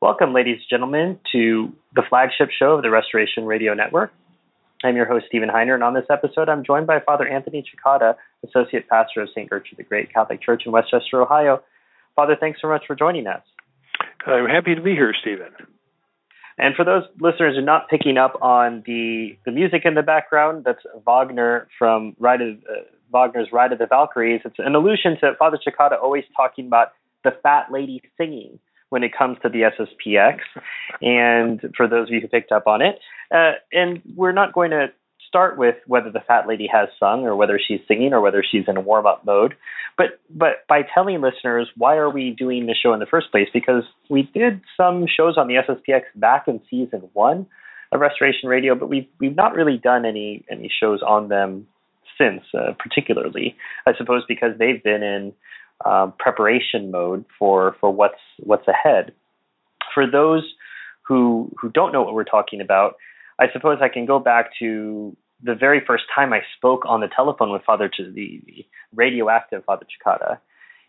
Welcome, ladies and gentlemen, to the flagship show of the Restoration Radio Network. I'm your host, Stephen Heiner, and on this episode, I'm joined by Father Anthony Cekada, Associate Pastor of St. Gertrude the Great Catholic Church in West Chester, Ohio. Father, thanks so much for joining us. I'm happy to be here, Stephen. And for those listeners who are not picking up on the, the music in the background, that's Wagner from Ride of, uh, Wagner's Ride of the Valkyries. It's an allusion to Father Cekada always talking about the fat lady singing when it comes to the SSPX. And for those of you who picked up on it, uh, and we're not going to start with whether the fat lady has sung or whether she's singing or whether she's in a warm up mode, but but by telling listeners why are we doing the show in the first place? Because we did some shows on the SSPX back in season one of Restoration Radio, but we've we've not really done any any shows on them since, uh, particularly I suppose because they've been in um, preparation mode for for what's what's ahead. For those who who don't know what we're talking about, I suppose I can go back to the very first time I spoke on the telephone with Father the, radioactive Father Cekada.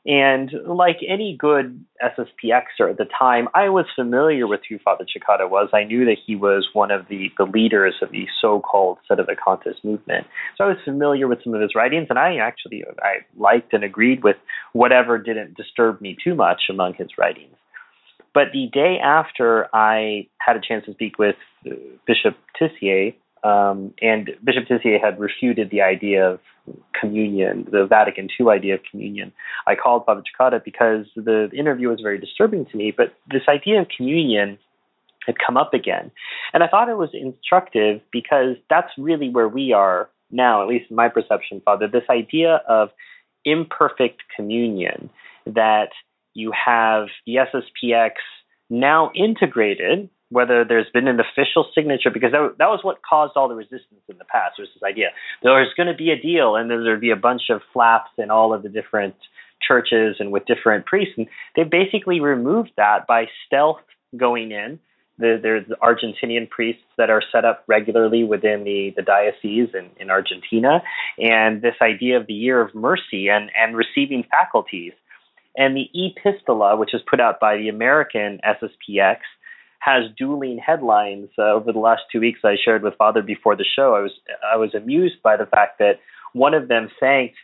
And like any good SSPXer at the time, I was familiar with who Father Cekada was. I knew that he was one of the, the leaders of the so-called Sedevacantists movement. So I was familiar with some of his writings, and I actually I liked and agreed with whatever didn't disturb me too much among his writings. But the day after I had a chance to speak with uh, Bishop Tissier, um, and Bishop Tissier had refuted the idea of communion, the Vatican II idea of communion. I called Father Cekada because the interview was very disturbing to me, but this idea of communion had come up again. And I thought it was instructive because that's really where we are now, at least in my perception, Father, this idea of imperfect communion that you have the SSPX now integrated whether there's been an official signature, because that, that was what caused all the resistance in the past. Was this idea there's going to be a deal, and then there'd be a bunch of flaps in all of the different churches and with different priests, and they basically removed that by stealth going in. The, there's Argentinian priests that are set up regularly within the, the diocese in, in Argentina, and this idea of the year of mercy and, and receiving faculties. And the Epistola, which is put out by the American SSPX, has dueling headlines. Uh, over the last two weeks, I shared with Father before the show. I was I was amused by the fact that one of them thanked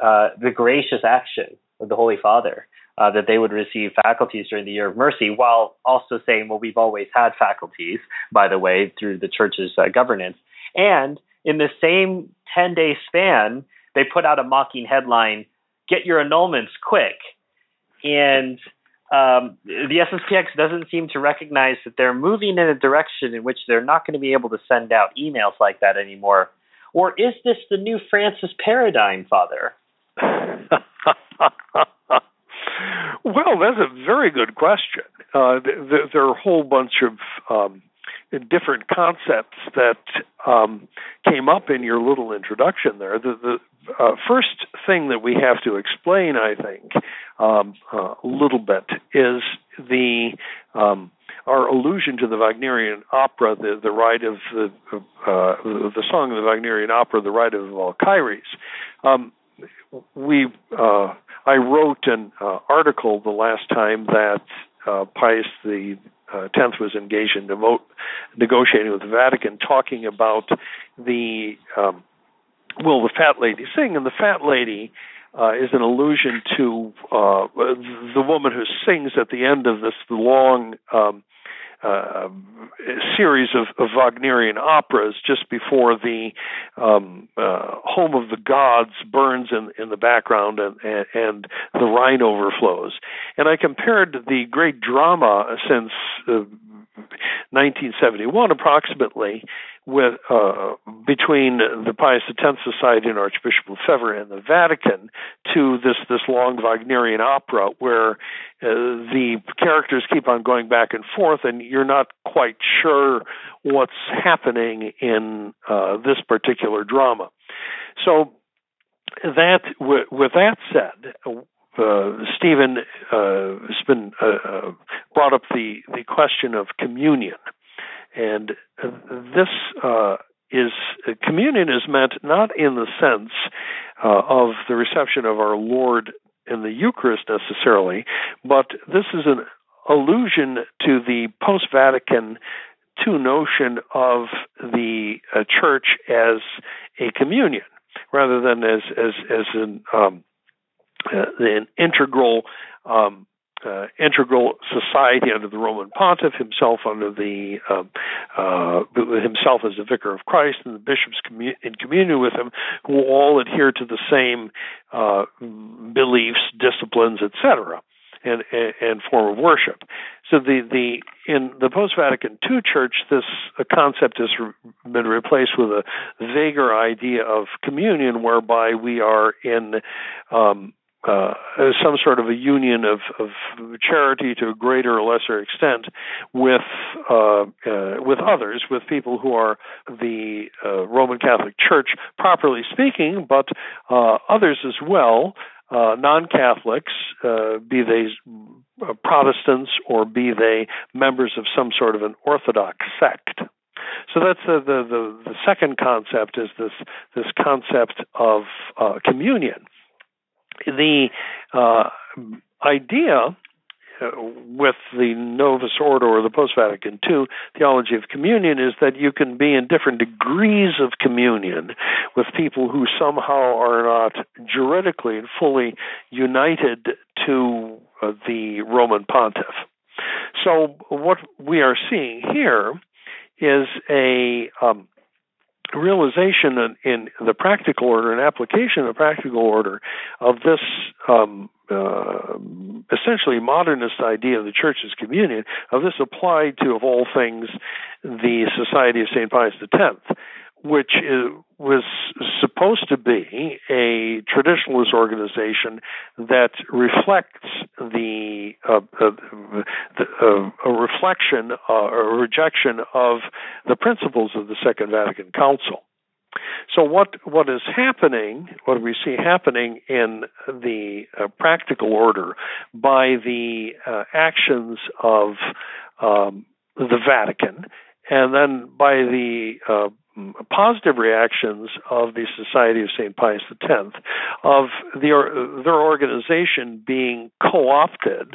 uh, the gracious action of the Holy Father uh, that they would receive faculties during the year of mercy, while also saying, "Well, we've always had faculties, by the way, through the church's uh, governance." And in the same ten day span, they put out a mocking headline: "Get your annulments quick." And um, the SSPX doesn't seem to recognize that they're moving in a direction in which they're not going to be able to send out emails like that anymore. Or is this the new Francis paradigm, Father? well, that's a very good question. Uh, th- there are a whole bunch of um, different concepts that um, came up in your little introduction there. The, the uh, first thing that we have to explain, I think, um, uh, a little bit is the um, our allusion to the Wagnerian opera, the the ride of the uh, the song of the Wagnerian opera, the ride of the Valkyries. Um, we uh, I wrote an uh, article the last time that uh, Pius the uh, tenth was engaged in negotiating with the Vatican, talking about the um, will the fat lady sing, and the fat lady uh, is an allusion to uh, the woman who sings at the end of this long um, uh, series of, of, Wagnerian operas just before the um, uh, Home of the Gods burns in, in the background and, and, and, the Rhine overflows. And I compared the great drama since uh, 1971 approximately with uh, between the Pius X Society and Archbishop Lefebvre and the Vatican to this this long Wagnerian opera where uh, the characters keep on going back and forth, and you're not quite sure what's happening in uh, this particular drama. So that with that said, uh, Stephen uh, has been uh, uh, brought up the the question of communion, and this uh, is communion is meant not in the sense of the reception of our Lord in the Eucharist necessarily, but this is an allusion to the post Vatican II notion of the church as a communion rather than as as as an um, uh, an integral um, uh, integral society under the Roman Pontiff, himself under the um, uh, himself as the vicar of Christ, and the bishops in communion with him, who all adhere to the same uh, beliefs, disciplines, etc and, and form of worship. So the, the in the post Vatican II church, this concept has re- been replaced with a vaguer idea of communion, whereby we are in um, uh, some sort of a union of, of charity to a greater or lesser extent with uh, uh, with others, with people who are the uh, Roman Catholic Church, properly speaking, but uh, others as well uh, non-Catholics, be they Protestants or be they members of some sort of an Orthodox sect. So that's the the, the, the second concept is this this concept of communion. The uh, idea with the Novus Ordo or the Post Vatican II theology of communion is that you can be in different degrees of communion with people who somehow are not juridically and fully united to uh, the Roman Pontiff. So, what we are seeing here is a um, realization in, in, the practical order and application of the practical order of this um, uh, essentially modernist idea of the church's communion, of this applied to, of all things, the Society of St. Pius X, which is, was supposed to be a traditionalist organization that reflects the, uh, uh, the uh, a reflection, a rejection of the principles of the Second Vatican Council. So what what is happening? What we see happening in the uh, practical order by the uh, actions of um, the Vatican, and then by the uh, positive reactions of the Society of St. Pius X, of the, their organization being co opted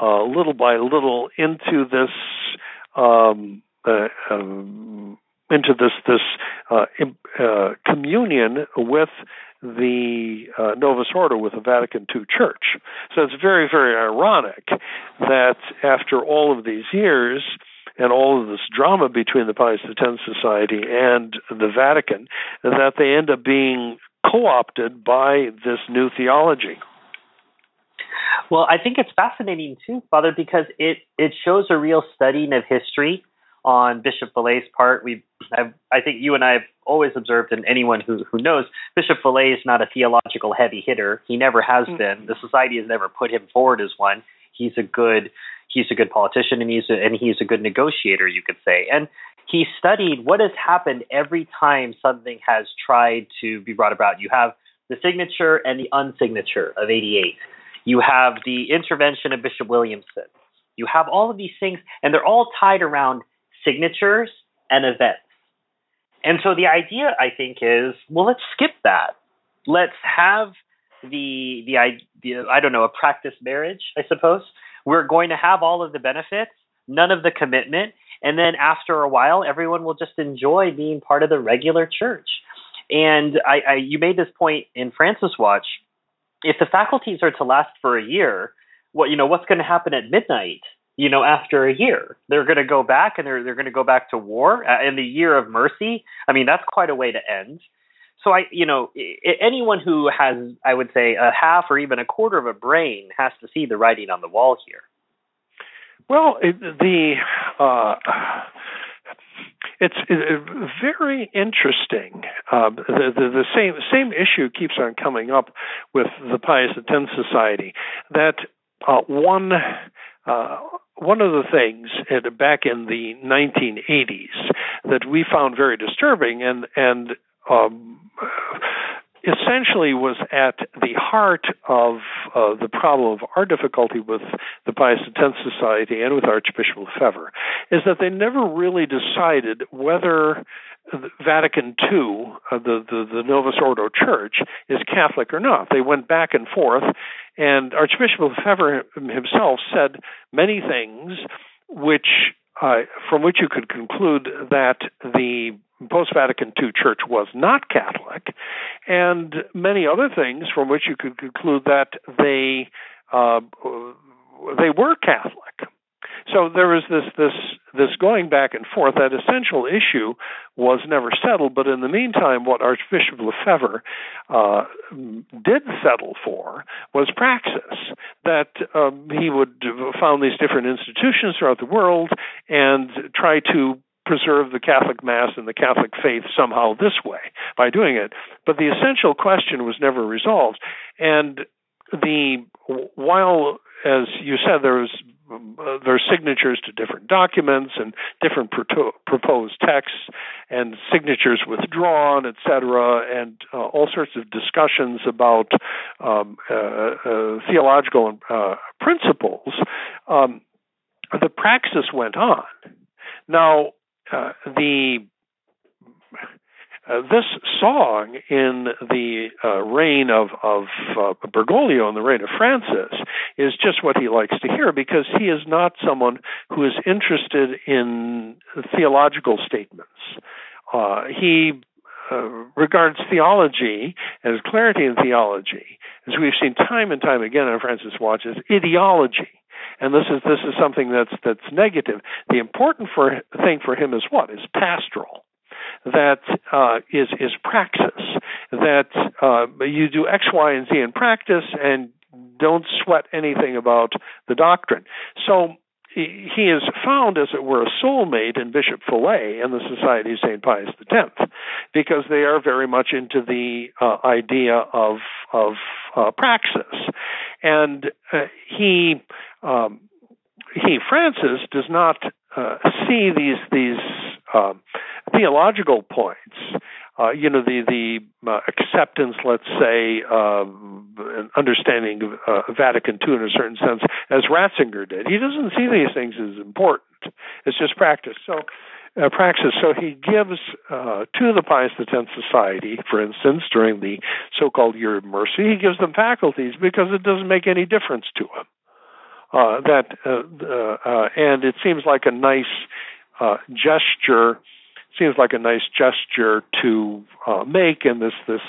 uh, little by little into this. Um, uh, um, into this this uh, uh, communion with the uh, Novus Ordo with the Vatican II Church. So it's very very ironic that after all of these years and all of this drama between the Pius X Society and the Vatican, that they end up being co-opted by this new theology. Well, I think it's fascinating too, Father, because it it shows a real studying of history on Bishop Fellay's part. We, I think you and I have always observed, and anyone who who knows, Bishop Fellay is not a theological heavy hitter. He never has mm-hmm. been. The society has never put him forward as one. He's a good he's a good politician and he's a, and he's a good negotiator, you could say. And he studied what has happened every time something has tried to be brought about. You have the signature and the unsignature of 88. You have the intervention of Bishop Williamson. You have all of these things, and they're all tied around signatures and events. And so the idea, I think, is well, let's skip that. Let's have the the, the I don't know a practice marriage, I suppose. We're going to have all of the benefits, none of the commitment, and then after a while, everyone will just enjoy being part of the regular church. And I, I you made this point in Francis Watch. If the faculties are to last for a year, what you know, what's going to happen at midnight? you know, after a year. They're going to go back and they're they're going to go back to war uh, in the year of mercy. I mean, that's quite a way to end. So I, you know, anyone who has, I would say, a half or even a quarter of a brain has to see the writing on the wall here. Well, the uh, it's, very interesting. Uh, the, the, the same same issue keeps on coming up with the Pius X Society. That uh, one uh, one of the things back in the 1980s that we found very disturbing and and um, essentially was at the heart of uh, the problem of our difficulty with the Pius X Society and with Archbishop Lefebvre is that they never really decided whether Vatican II, uh, the, the, the Novus Ordo Church, is Catholic or not. They went back and forth, and Archbishop Lefebvre himself said many things which, uh, from which you could conclude that the post Vatican II church was not Catholic, and many other things from which you could conclude that they uh, they were Catholic. So there was this this this going back and forth. That essential issue was never settled, but in the meantime, what Archbishop Lefebvre uh, did settle for was praxis. That um, he would found these different institutions throughout the world and try to preserve the Catholic Mass and the Catholic faith somehow this way by doing it. But the essential question was never resolved. And the while, as you said, there was uh, there are signatures to different documents and different pro- proposed texts and signatures withdrawn, etc., and uh, all sorts of discussions about um, uh, uh theological uh, principles. Um, the praxis went on. Now, the uh, this song in the uh, reign of, of uh, Bergoglio and the reign of Francis is just what he likes to hear because he is not someone who is interested in theological statements. Uh, he uh, regards theology as clarity in theology, as we've seen time and time again on Francis Watch, as ideology and this is this is something that's that's negative. The important for, thing for him is what is pastoral. That uh, is is praxis. That uh, you do X, Y, and Z in practice, and don't sweat anything about the doctrine. So he is found, as it were, a soulmate in Bishop Fellay and the Society of St. Pius X, because they are very much into the uh, idea of of uh, praxis, and uh, he um, he Francis does not uh, see these these um, theological points. Uh, you know the the uh, acceptance, let's say, um, understanding of uh, Vatican II in a certain sense, as Ratzinger did. He doesn't see these things as important. It's just practice. So. Uh, praxis. So he gives uh, to the Pius X Society, for instance, during the so-called Year of Mercy, he gives them faculties because it doesn't make any difference to him. Uh, that uh, uh, uh, and it seems like a nice uh, gesture. Seems like a nice gesture to uh, make in this this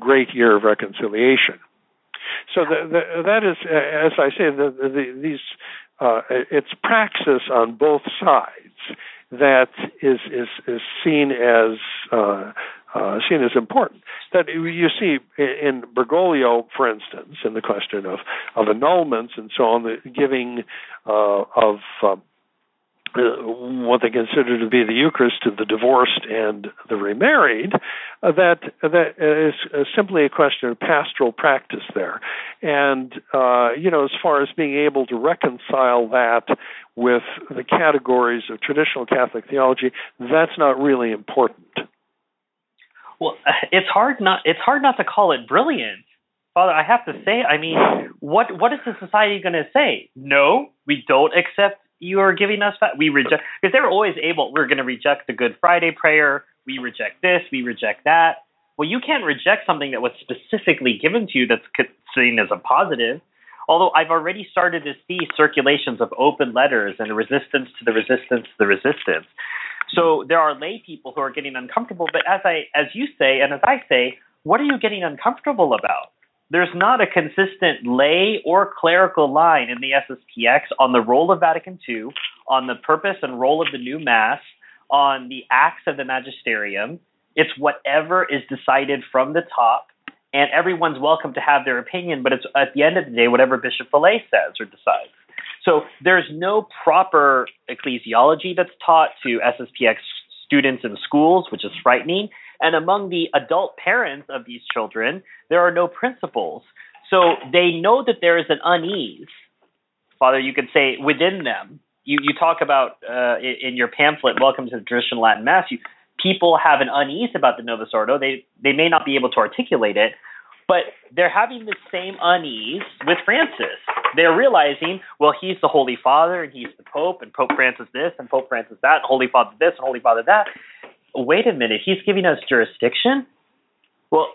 great year of reconciliation. So the, the, that is, as I say, the, the, these it's praxis on both sides that is is is seen as uh, uh, seen as important. That you see in Bergoglio, for instance, in the question of of annulments and so on, the giving uh, of um, uh, what they consider to be the Eucharist to the divorced and the remarried, uh, that that is uh, simply a question of pastoral practice there. And uh, you know, as far as being able to reconcile that with the categories of traditional Catholic theology, that's not really important. Well, it's hard not it's hard not to call it brilliant. Father, I have to say, I mean, what what is the society going to say? No, we don't accept you are giving us that. We reject because they were always able. We're going to reject the Good Friday prayer. We reject this. We reject that. Well, you can't reject something that was specifically given to you that's seen as a positive. Although I've already started to see circulations of open letters and resistance to the resistance to the resistance. So there are lay people who are getting uncomfortable. But as I, as you say, and as I say, what are you getting uncomfortable about? There's not a consistent lay or clerical line in the SSPX on the role of Vatican II, on the purpose and role of the new Mass, on the acts of the magisterium. It's whatever is decided from the top, and everyone's welcome to have their opinion, but it's at the end of the day whatever Bishop Fellay says or decides. So there's no proper ecclesiology that's taught to SSPX students in schools, which is frightening. And among the adult parents of these children, there are no principles. So they know that there is an unease, Father, you could say within them. You, you talk about uh, in your pamphlet, Welcome to the Traditional Latin Mass, you, people have an unease about the Novus Ordo. They, they may not be able to articulate it, but they're having the same unease with Francis. They're realizing, well, he's the Holy Father and he's the Pope, and Pope Francis this and Pope Francis that, and Holy Father this and Holy Father that. Wait a minute, he's giving us jurisdiction? Well,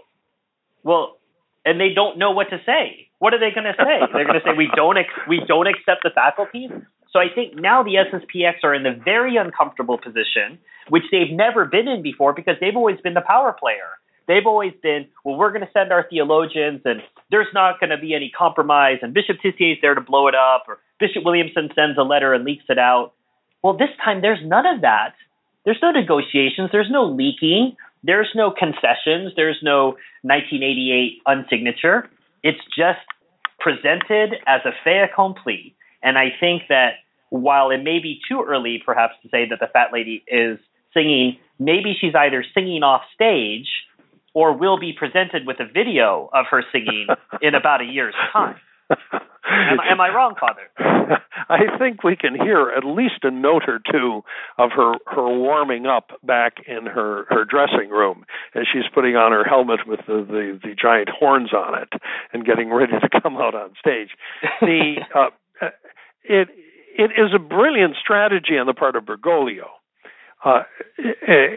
well, and they don't know what to say. What are they going to say? They're going to say we don't ex- we don't accept the faculties. So I think now the SSPX are in the very uncomfortable position, which they've never been in before because they've always been the power player. They've always been, well, we're going to send our theologians, and there's not going to be any compromise, and Bishop Tissier is there to blow it up, or Bishop Williamson sends a letter and leaks it out. Well, this time there's none of that. There's no negotiations. There's no leaking. There's no concessions. There's no 1988 unsignature. It's just presented as a fait accompli. And I think that while it may be too early, perhaps, to say that the fat lady is singing, maybe she's either singing off stage or will be presented with a video of her singing in about a year's time. Am, am, I wrong, Father? I think we can hear at least a note or two of her her warming up back in her her dressing room as she's putting on her helmet with the the, the giant horns on it and getting ready to come out on stage. The uh, it it is a brilliant strategy on the part of Bergoglio uh, eh,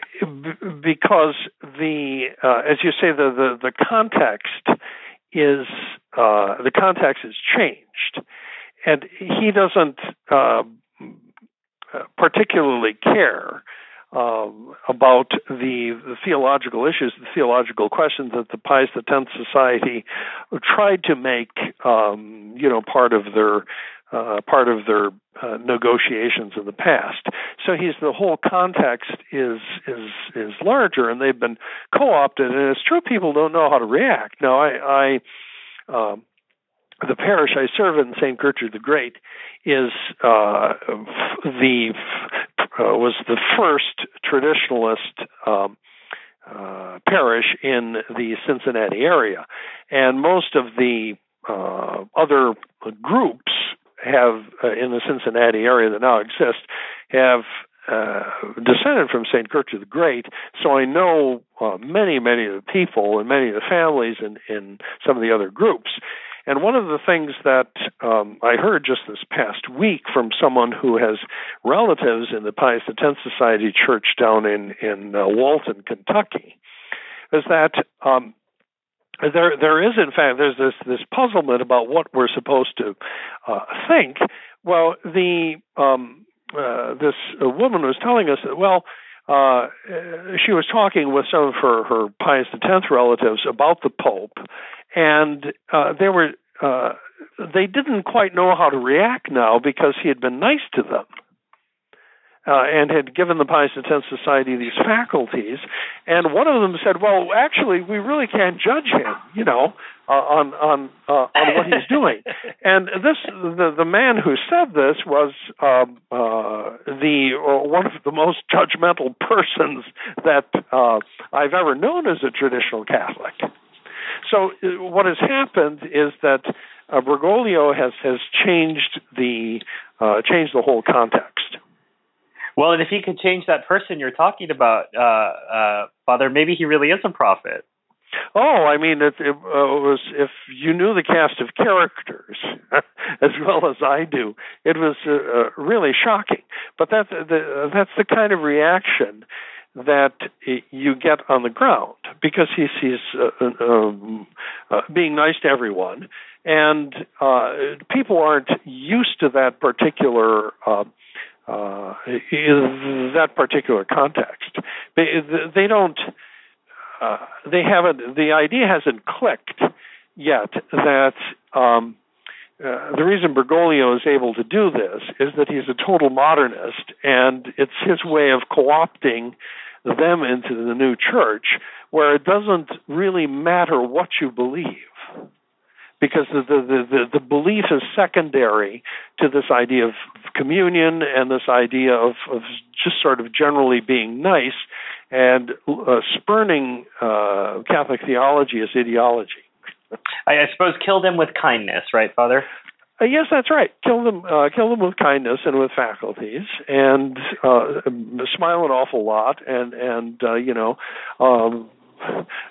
because the uh, as you say the the, the context is uh, the context has changed, and he doesn't uh, particularly care um, about the, the, theological issues, the theological questions that the Pius X Society tried to make, um, you know, part of their uh, part of their uh, negotiations in the past. So he's the whole context is is is larger, and they've been co-opted. And it's true people don't know how to react. Now, I, I um, the parish I serve in, St. Gertrude the Great, is uh, the uh, was the first traditionalist. Um, uh, parish in the Cincinnati area, and most of the uh, other groups have uh, in the Cincinnati area that now exist have uh, descended from St. Gertrude the Great, so I know uh, many, many of the people and many of the families in, in some of the other groups. And one of the things that um, I heard just this past week from someone who has relatives in the Pius X Society Church down in in uh, Walton, Kentucky, is that um, there there is in fact there's this this puzzlement about what we're supposed to uh, think. Well, the um, uh, this woman was telling us that well. Uh, she was talking with some of her, her Pius X relatives about the Pope, and uh, they were uh, they didn't quite know how to react now because he had been nice to them uh, and had given the Pius X Society these faculties. And one of them said, "Well, actually, we really can't judge him, you know, uh, on on uh, on what he's doing." and this, the the man who said this was um, uh, the uh, one of the most judgmental persons that uh, I've ever known as a traditional Catholic. So uh, what has happened is that uh, Bergoglio has has changed the uh, changed the whole context. Well, and if he could change that person you're talking about, uh, uh, Father, maybe he really is a prophet. Oh, I mean, it, it, uh, was if you knew the cast of characters as well as I do, it was uh, uh, really shocking. But that's the, that's the kind of reaction that you get on the ground because he's he's uh, uh, um, uh, being nice to everyone, and uh, people aren't used to that particular uh, uh, that particular context. They, they don't. Uh, they haven't. The idea hasn't clicked yet that um, uh, the reason Bergoglio is able to do this is that he's a total modernist, and it's his way of co-opting them into the new church, where it doesn't really matter what you believe because the, the, the, the belief is secondary to this idea of communion and this idea of, of just sort of generally being nice and uh, spurning uh, Catholic theology as ideology. I, I suppose kill them with kindness, right, Father? Uh, yes, that's right. Kill them, uh, kill them with kindness and with faculties, and uh, smile an awful lot, and and uh, you know, um,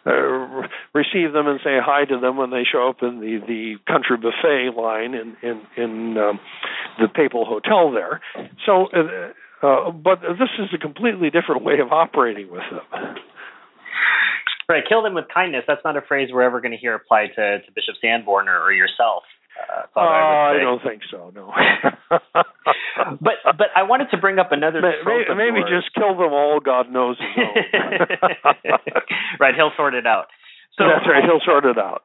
uh, receive them and say hi to them when they show up in the the country buffet line in in in um, the papal hotel there. So, uh, uh, but this is a completely different way of operating with them. Right, kill them with kindness. That's not a phrase we're ever going to hear applied to, to Bishop Sanborn or, or yourself. Uh, Father, I, uh, I, don't think so. No. but but I wanted to bring up another. Maybe, maybe just kill them all. God knows. right, he'll sort it out. So that's right. He'll sort it out.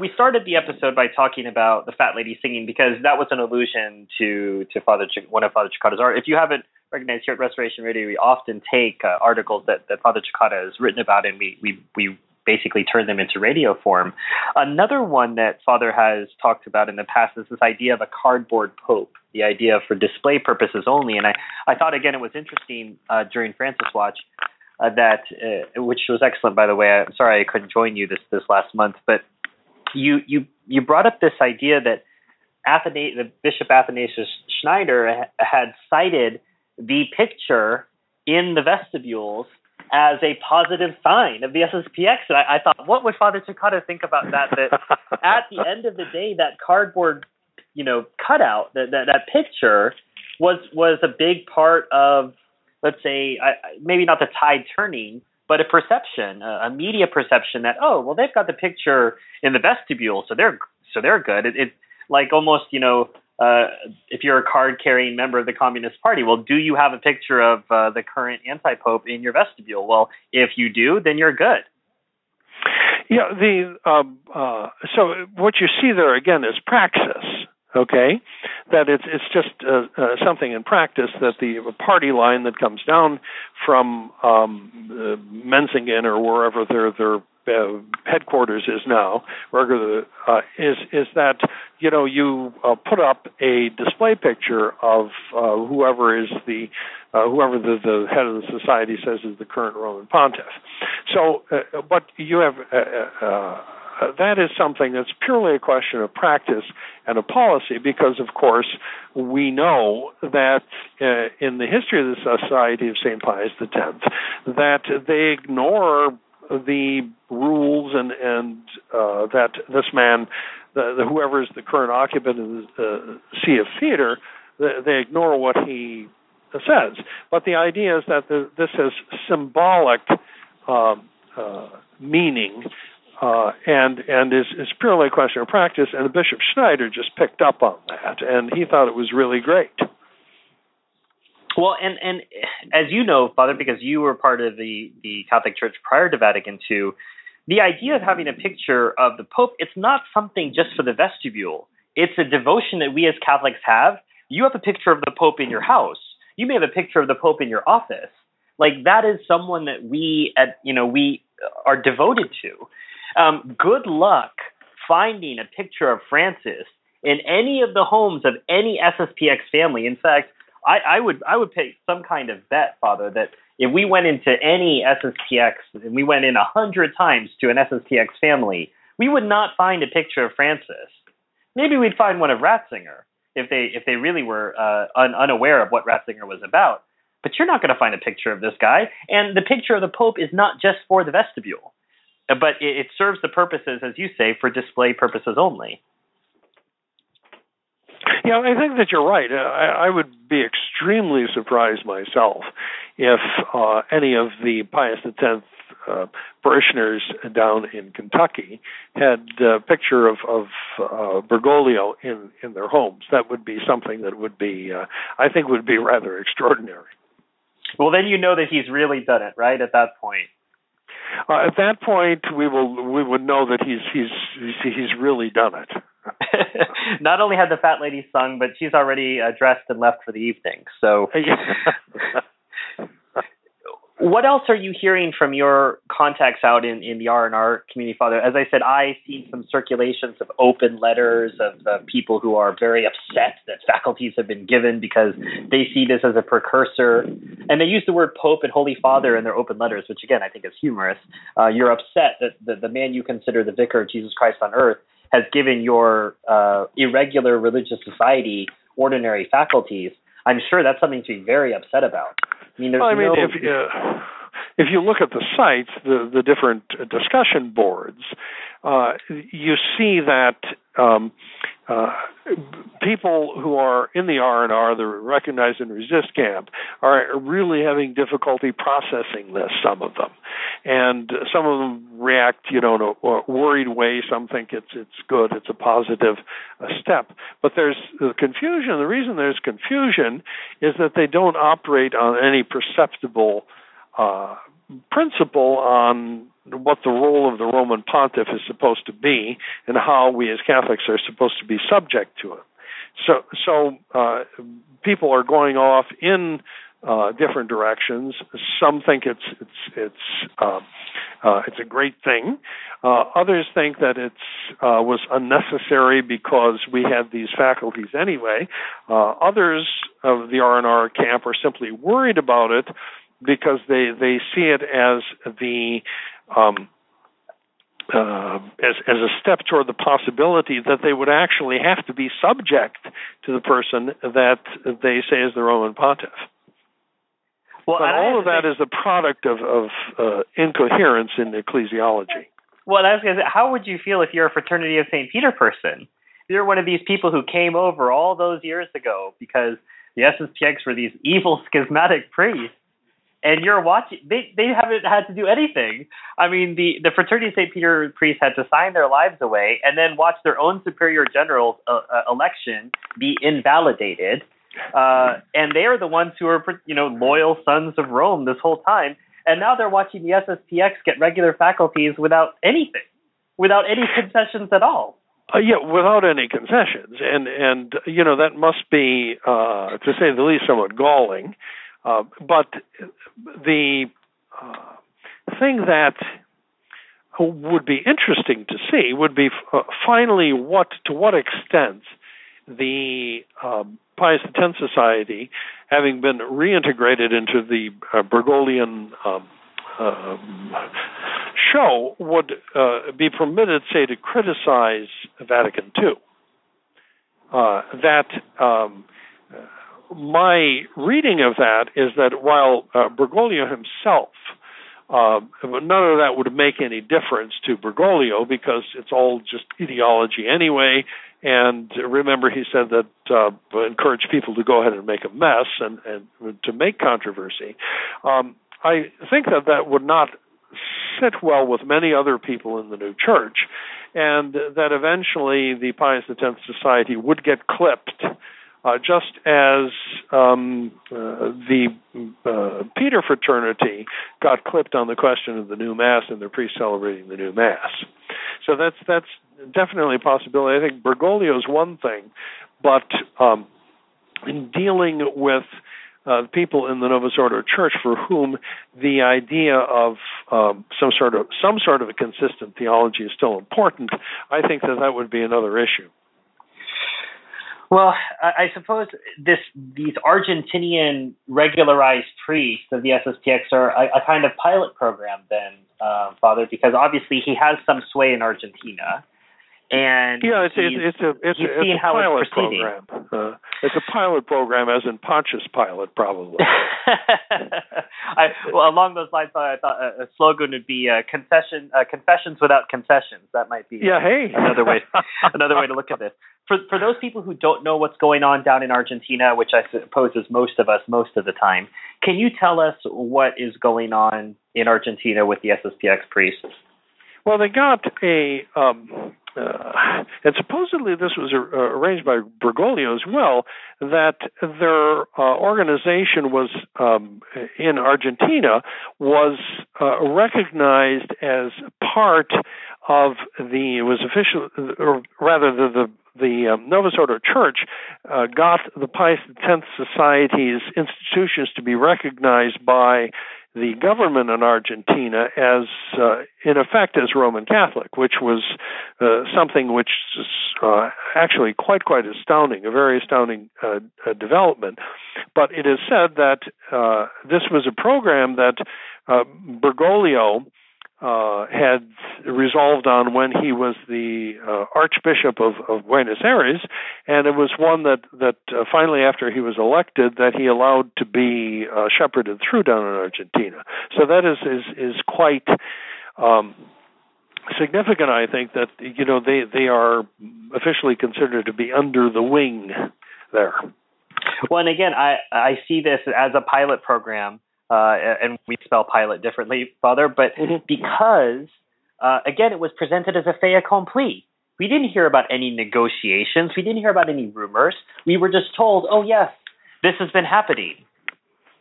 We started the episode by talking about the fat lady singing because that was an allusion to to Father Ch- one of Father Cekada's art. If you haven't recognized here at Restoration Radio, we often take uh, articles that, that Father Cekada has written about and we we we basically turn them into radio form. Another one that Father has talked about in the past is this idea of a cardboard pope, the idea for display purposes only. And I, I thought, again, it was interesting uh, during Francis Watch uh, that, uh, which was excellent, by the way. I'm sorry I couldn't join you this, this last month, but you, you, you brought up this idea that the Bishop Athanasius Schneider had cited the picture in the vestibules as a positive sign of the SSPX. And I, I thought, what would Father Cekada think about that? That at the end of the day, that cardboard, you know, cutout, that that, that picture was was a big part of, let's say, I, maybe not the tide turning, but a perception, a, a media perception that oh, well, they've got the picture in the vestibule, so they're so they're good. It, it like almost, you know, uh, if you're a card carrying member of the Communist Party, well, do you have a picture of uh, the current anti pope in your vestibule? Well, if you do, then you're good. Yeah, the um, uh, so what you see there again is praxis. Okay, that it's it's just uh, uh, something in practice that the party line that comes down from um, uh, Menzingen or wherever their their uh, headquarters is now, regular, uh, is is that you know you uh, put up a display picture of whoever is the whoever the, the head of the society says is the current Roman pontiff. So, but you have. That is something that's purely a question of practice and of policy because, of course, we know that uh, in the history of the Society of St. Pius X, that they ignore the rules and and uh, that this man, the, the, whoever is the current occupant of the See of Peter, they, they, ignore what he says. But the idea is that the, this has symbolic um, uh, meaning. Uh, and and is, is purely a question of practice, and Bishop Schneider just picked up on that, and he thought it was really great. Well, and and as you know, Father, because you were part of the the Catholic Church prior to Vatican II, the idea of having a picture of the Pope, it's not something just for the vestibule. It's a devotion that we as Catholics have. You have a picture of the Pope in your house. You may have a picture of the Pope in your office. Like that is someone that we at you know we are devoted to. Um, good luck finding a picture of Francis in any of the homes of any SSPX family. In fact, I, I would I would pay some kind of bet, Father, that if we went into any SSPX and we went in a hundred times to an SSPX family, we would not find a picture of Francis. Maybe we'd find one of Ratzinger if they if they really were uh, un, unaware of what Ratzinger was about. But you're not going to find a picture of this guy, and the picture of the Pope is not just for the vestibule, but it, it serves the purposes, as you say, for display purposes only. Yeah, I think that you're right. Uh, I, I would be extremely surprised myself if uh, any of the Pius X uh, parishioners down in Kentucky had a picture of, of uh, Bergoglio in, in their homes. That would be something that would be, uh, I think, would be rather extraordinary. Well, then you know that he's really done it, right? At that point. Uh, at that point, we will we would know that he's he's he's really done it. Not only had the fat lady sung, but she's already uh, dressed and left for the evening. So, what else are you hearing from your contacts out in, in the R&R community, Father? As I said, I've seen some circulations of open letters of, of people who are very upset that faculties have been given because they see this as a precursor. And they use the word Pope and Holy Father in their open letters, which again, I think is humorous. Uh, you're upset that the, the man you consider the vicar of Jesus Christ on earth has given your uh, irregular religious society ordinary faculties. I'm sure that's something to be very upset about. I mean, well, I mean, no... if uh, if you look at the sites, the the different discussion boards, uh, you see that um, uh, people who are in the R and R, the recognize and resist camp, are really having difficulty processing this. Some of them, and some of them react, you know, in a worried way. Some think it's it's good, it's a positive uh, step. But there's the confusion. The reason there's confusion is that they don't operate on any perceptible uh, principle on what the role of the Roman pontiff is supposed to be and how we as Catholics are supposed to be subject to it. So, so uh, people are going off in uh, different directions. Some think it's it's it's uh, uh, it's a great thing. Uh, others think that it uh, was unnecessary because we had these faculties anyway. Uh, others of the R and R camp are simply worried about it because they they see it as the um, uh, as as a step toward the possibility that they would actually have to be subject to the person that they say is the Roman pontiff. Well, but all of that is the product of, of uh, incoherence in ecclesiology. Well, I was going to say, how would you feel if you're a Fraternity of St. Peter person? You're one of these people who came over all those years ago because the SSPX were these evil schismatic priests and you're watching they they haven't had to do anything. I mean the the fraternity st peter priests had to sign their lives away and then watch their own superior general's uh, uh, election be invalidated. Uh, and they are the ones who are you know loyal sons of rome this whole time. And now they're watching the sspx get regular faculties without anything without any concessions at all. Uh, yeah, without any concessions, and and you know that must be, uh, to say the least, somewhat galling. Uh, but the uh, thing that would be interesting to see would be uh, finally what to what extent the um, Pius X Society, having been reintegrated into the uh, Bergoglian um, um, show, would uh, be permitted, say, to criticize Vatican II. Uh, that um, my reading of that is that while uh, Bergoglio himself, uh, none of that would make any difference to Bergoglio because it's all just ideology anyway. And remember, he said that uh, encourage people to go ahead and make a mess and, and to make controversy. Um, I think that that would not sit well with many other people in the new church, and that eventually the Pius X Society would get clipped uh, just as um, uh, the uh, Peter fraternity got clipped on the question of the new mass and their priests celebrating the new mass. So that's that's definitely a possibility. I think Bergoglio is one thing, but um, in dealing with uh, people in the Novus Ordo Church for whom the idea of um, some sort of some sort of a consistent theology is still important, I think that that would be another issue. Well, I, I suppose this these Argentinian regularized priests of the SSPX are a, a kind of pilot program, then, uh, Father, because obviously he has some sway in Argentina and yeah, it's it's, it's a it's, a, it's a pilot program. Uh, it's a pilot program, as in Pontius Pilate, probably. I, well, along those lines, I thought a, a slogan would be uh, "concession uh, confessions without concessions." That might be yeah, hey, another way another way to look at this. For for those people who don't know what's going on down in Argentina, which I suppose is most of us most of the time, can you tell us what is going on in Argentina with the SSPX priests? Well, they got a um, uh, and supposedly this was uh, arranged by Bergoglio as well, that their uh, organization was um, in Argentina was uh, recognized as part of the it was official, or rather the the the um, Novus Ordo Church uh, got the Pius X Society's institutions to be recognized by the government in Argentina as, uh, in effect, as Roman Catholic, which was uh, something which is uh, actually quite quite astounding, a very astounding uh, uh, development. But it is said that uh, this was a program that Bergoglio uh, had resolved on when he was the uh, Archbishop of, of, Buenos Aires, and it was one that that uh, finally, after he was elected, that he allowed to be uh, shepherded through down in Argentina. So that is is is quite. Um, significant i think that you know they they are officially considered to be under the wing there well and again i i see this as a pilot program uh, and we spell pilot differently, Father, but mm-hmm. because, uh, again, it was presented as a fait accompli. We didn't hear about any negotiations. We didn't hear about any rumors. We were just told, oh, yes, this has been happening.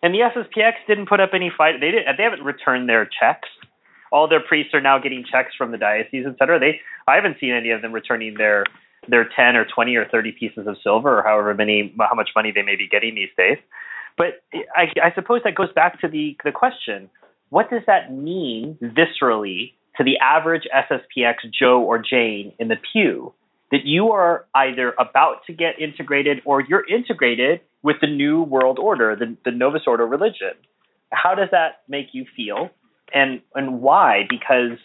And the SSPX didn't put up any fight. They, didn't, they haven't returned their checks. All their priests are now getting checks from the diocese, et cetera. They, I haven't seen any of them returning their their 10 or 20 or 30 pieces of silver or however many how much money they may be getting these days but I, I suppose that goes back to the, the question what does that mean viscerally to the average SSPX Joe or Jane in the pew? That you are either about to get integrated or you're integrated with the new world order, the, the Novus Ordo religion. How does that make you feel? And, and why? Because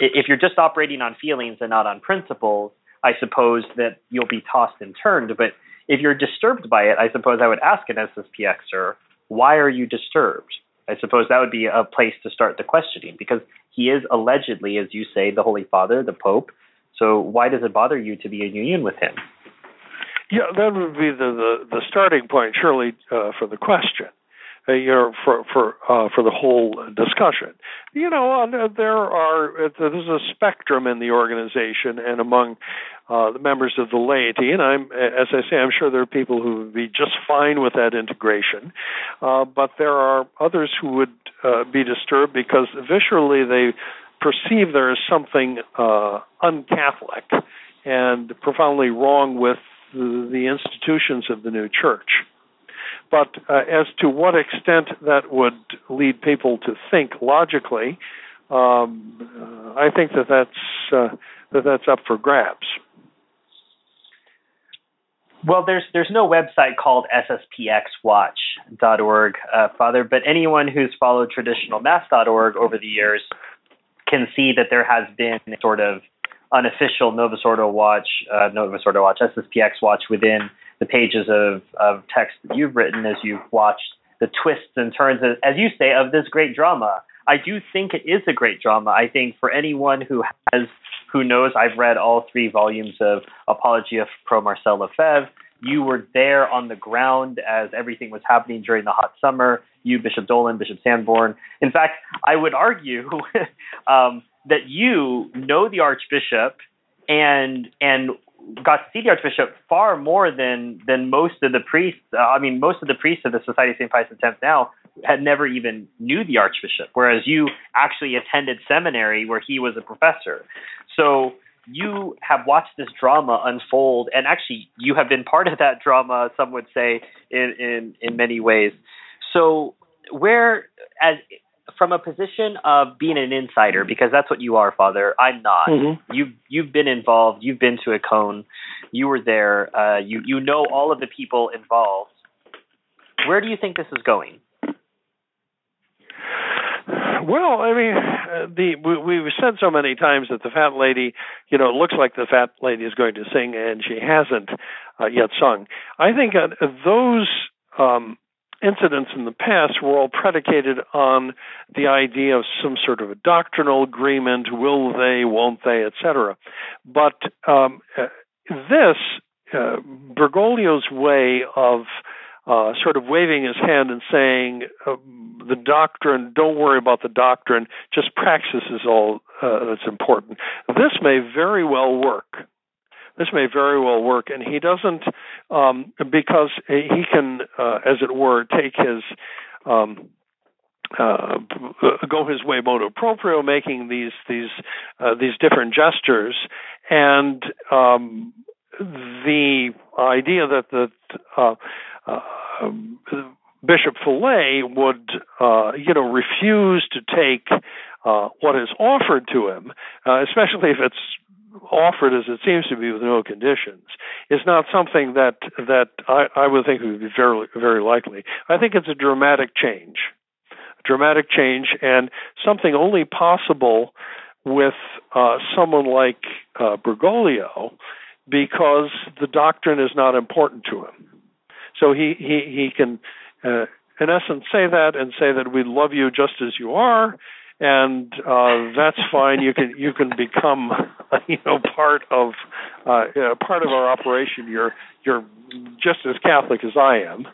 if you're just operating on feelings and not on principles, I suppose that you'll be tossed and turned. But if you're disturbed by it, I suppose I would ask an SSPXer, why are you disturbed? I suppose that would be a place to start the questioning because he is allegedly, as you say, the Holy Father, the Pope. So why does it bother you to be in union with him? Yeah, that would be the the, the starting point, surely, uh, for the question uh, you know, for for uh, for the whole discussion. You know, uh, there are uh, there's a spectrum in the organization and among uh, the members of the laity, and I'm, as I say, I'm sure there are people who would be just fine with that integration, uh, but there are others who would uh, be disturbed because viscerally they perceive there is something uh, un-Catholic and profoundly wrong with the, the institutions of the new church. But uh, as to what extent that would lead people to think logically, um, uh, I think that that's that that's up for grabs. Well, there's there's no website called sspxwatch.org, uh, Father, but anyone who's followed traditional mass.org over the years can see that there has been sort of unofficial Novus Ordo Watch, uh, Novus Ordo Watch, SSPX Watch within the pages of, of text that you've written as you've watched the twists and turns, as you say, of this great drama. I do think it is a great drama. I think for anyone who has, who knows, I've read all three volumes of Apologia pro Marcel Lefebvre. You were there on the ground as everything was happening during the hot summer. You, Bishop Dolan, Bishop Sanborn. In fact, I would argue um, that you know the Archbishop and and got to see the Archbishop far more than than most of the priests. Uh, I mean, most of the priests of the Society of St. Pius X now had never even knew the Archbishop, whereas you actually attended seminary where he was a professor. So you have watched this drama unfold, and actually you have been part of that drama. Some would say in in, in many ways. So where as from a position of being an insider, because that's what you are, Father. I'm not. Mm-hmm. You've you've been involved. You've been to Écône. You were there. Uh, you you know all of the people involved. Where do you think this is going? Well, I mean, uh, the we, we've said so many times that the fat lady, you know, looks like the fat lady is going to sing, and she hasn't uh, yet sung. I think uh, those um, incidents in the past were all predicated on the idea of some sort of a doctrinal agreement will they, won't they, etc. But um, uh, this, uh, Bergoglio's way of uh, sort of waving his hand and saying, uh, the doctrine, don't worry about the doctrine, just praxis is all uh, that's important. This may very well work this may very well work. And he doesn't, um, because he can, uh, as it were, take his. Um, uh, go his way motu proprio, making these these uh, these different gestures, and um, the idea that uh, uh, Bishop Fellay would, uh, you know, refuse to take uh, what is offered to him, uh, especially if it's offered as it seems to be with no conditions, is not something that that I, I would think would be very very likely. I think it's a dramatic change, a dramatic change, and something only possible with uh, someone like uh, Bergoglio because the doctrine is not important to him. So he he he can, uh, in essence, say that and say that we love you just as you are, and uh, that's fine. You can you can become you know part of uh, part of our operation. You're you're just as Catholic as I am,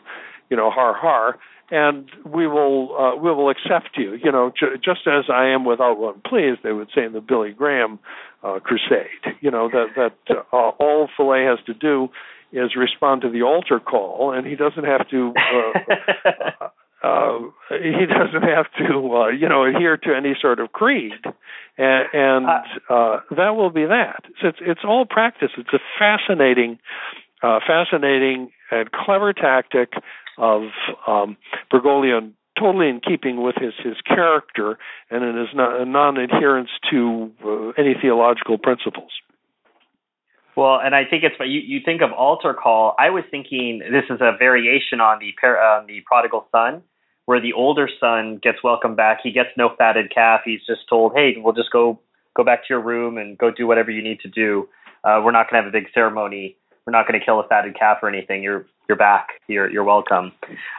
you know, har har, and we will uh, we will accept you. You know, just as I am without one please. They would say in the Billy Graham uh, crusade. You know that that uh, all Fellay has to do is respond to the altar call, and he doesn't have to. Uh, uh, he doesn't have to, uh, you know, adhere to any sort of creed, and, and uh, uh, that will be that. So it's it's all practice. It's a fascinating, uh, fascinating and clever tactic of um, Bergoglio, totally in keeping with his his character and in his non adherence to uh, any theological principles. Well, and I think it's you. You think of altar call. I was thinking this is a variation on the on the prodigal son, where the older son gets welcomed back. He gets no fatted calf. He's just told, "Hey, we'll just go go back to your room and go do whatever you need to do. Uh, we're not going to have a big ceremony. We're not going to kill a fatted calf or anything. You're you're back. You're you're welcome."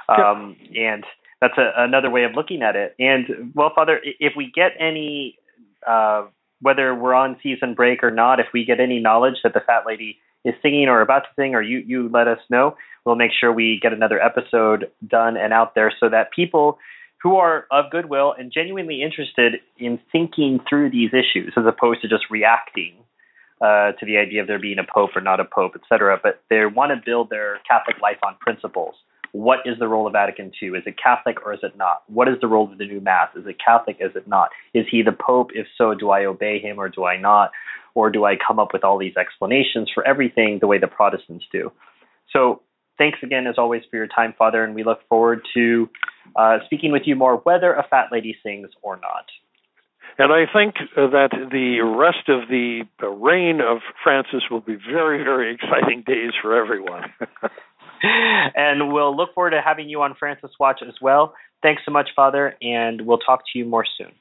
Um, and that's a, another way of looking at it. And well, Father, if we get any uh, whether we're on season break or not, if we get any knowledge that the fat lady is singing or about to sing, or you you let us know, we'll make sure we get another episode done and out there so that people who are of goodwill and genuinely interested in thinking through these issues, as opposed to just reacting uh, to the idea of there being a pope or not a pope, et cetera, but they want to build their Catholic life on principles what is the role of Vatican II? Is it Catholic or is it not? What is the role of the new Mass? Is it Catholic? Is it not? Is he the Pope? If so, do I obey him or do I not? Or do I come up with all these explanations for everything the way the Protestants do? So, thanks again, as always, for your time, Father, and we look forward to uh, speaking with you more, whether a fat lady sings or not. And I think that the rest of the reign of Francis will be very, very exciting days for everyone. and we'll look forward to having you on Francis Watch as well. Thanks so much, Father, and we'll talk to you more soon.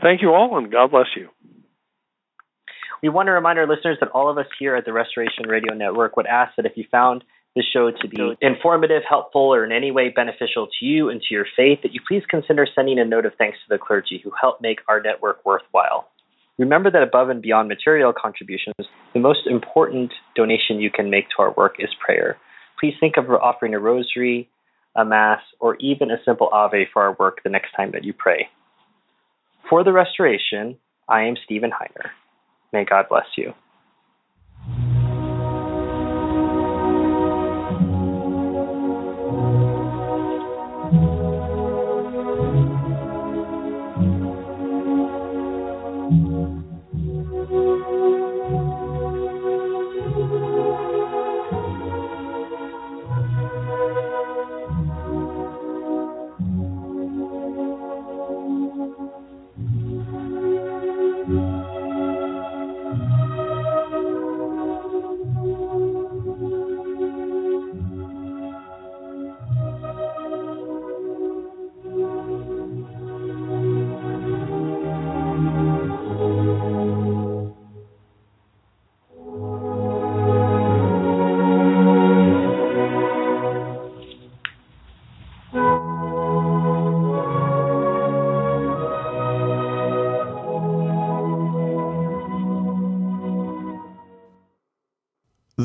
Thank you all, and God bless you. We want to remind our listeners that all of us here at the Restoration Radio Network would ask that if you found this show to be informative, helpful, or in any way beneficial to you and to your faith, that you please consider sending a note of thanks to the clergy who help make our network worthwhile. Remember that above and beyond material contributions, the most important donation you can make to our work is prayer please think of offering a rosary, a mass, or even a simple Ave for our work the next time that you pray. For the restoration, I am Stephen Heiner. May God bless you.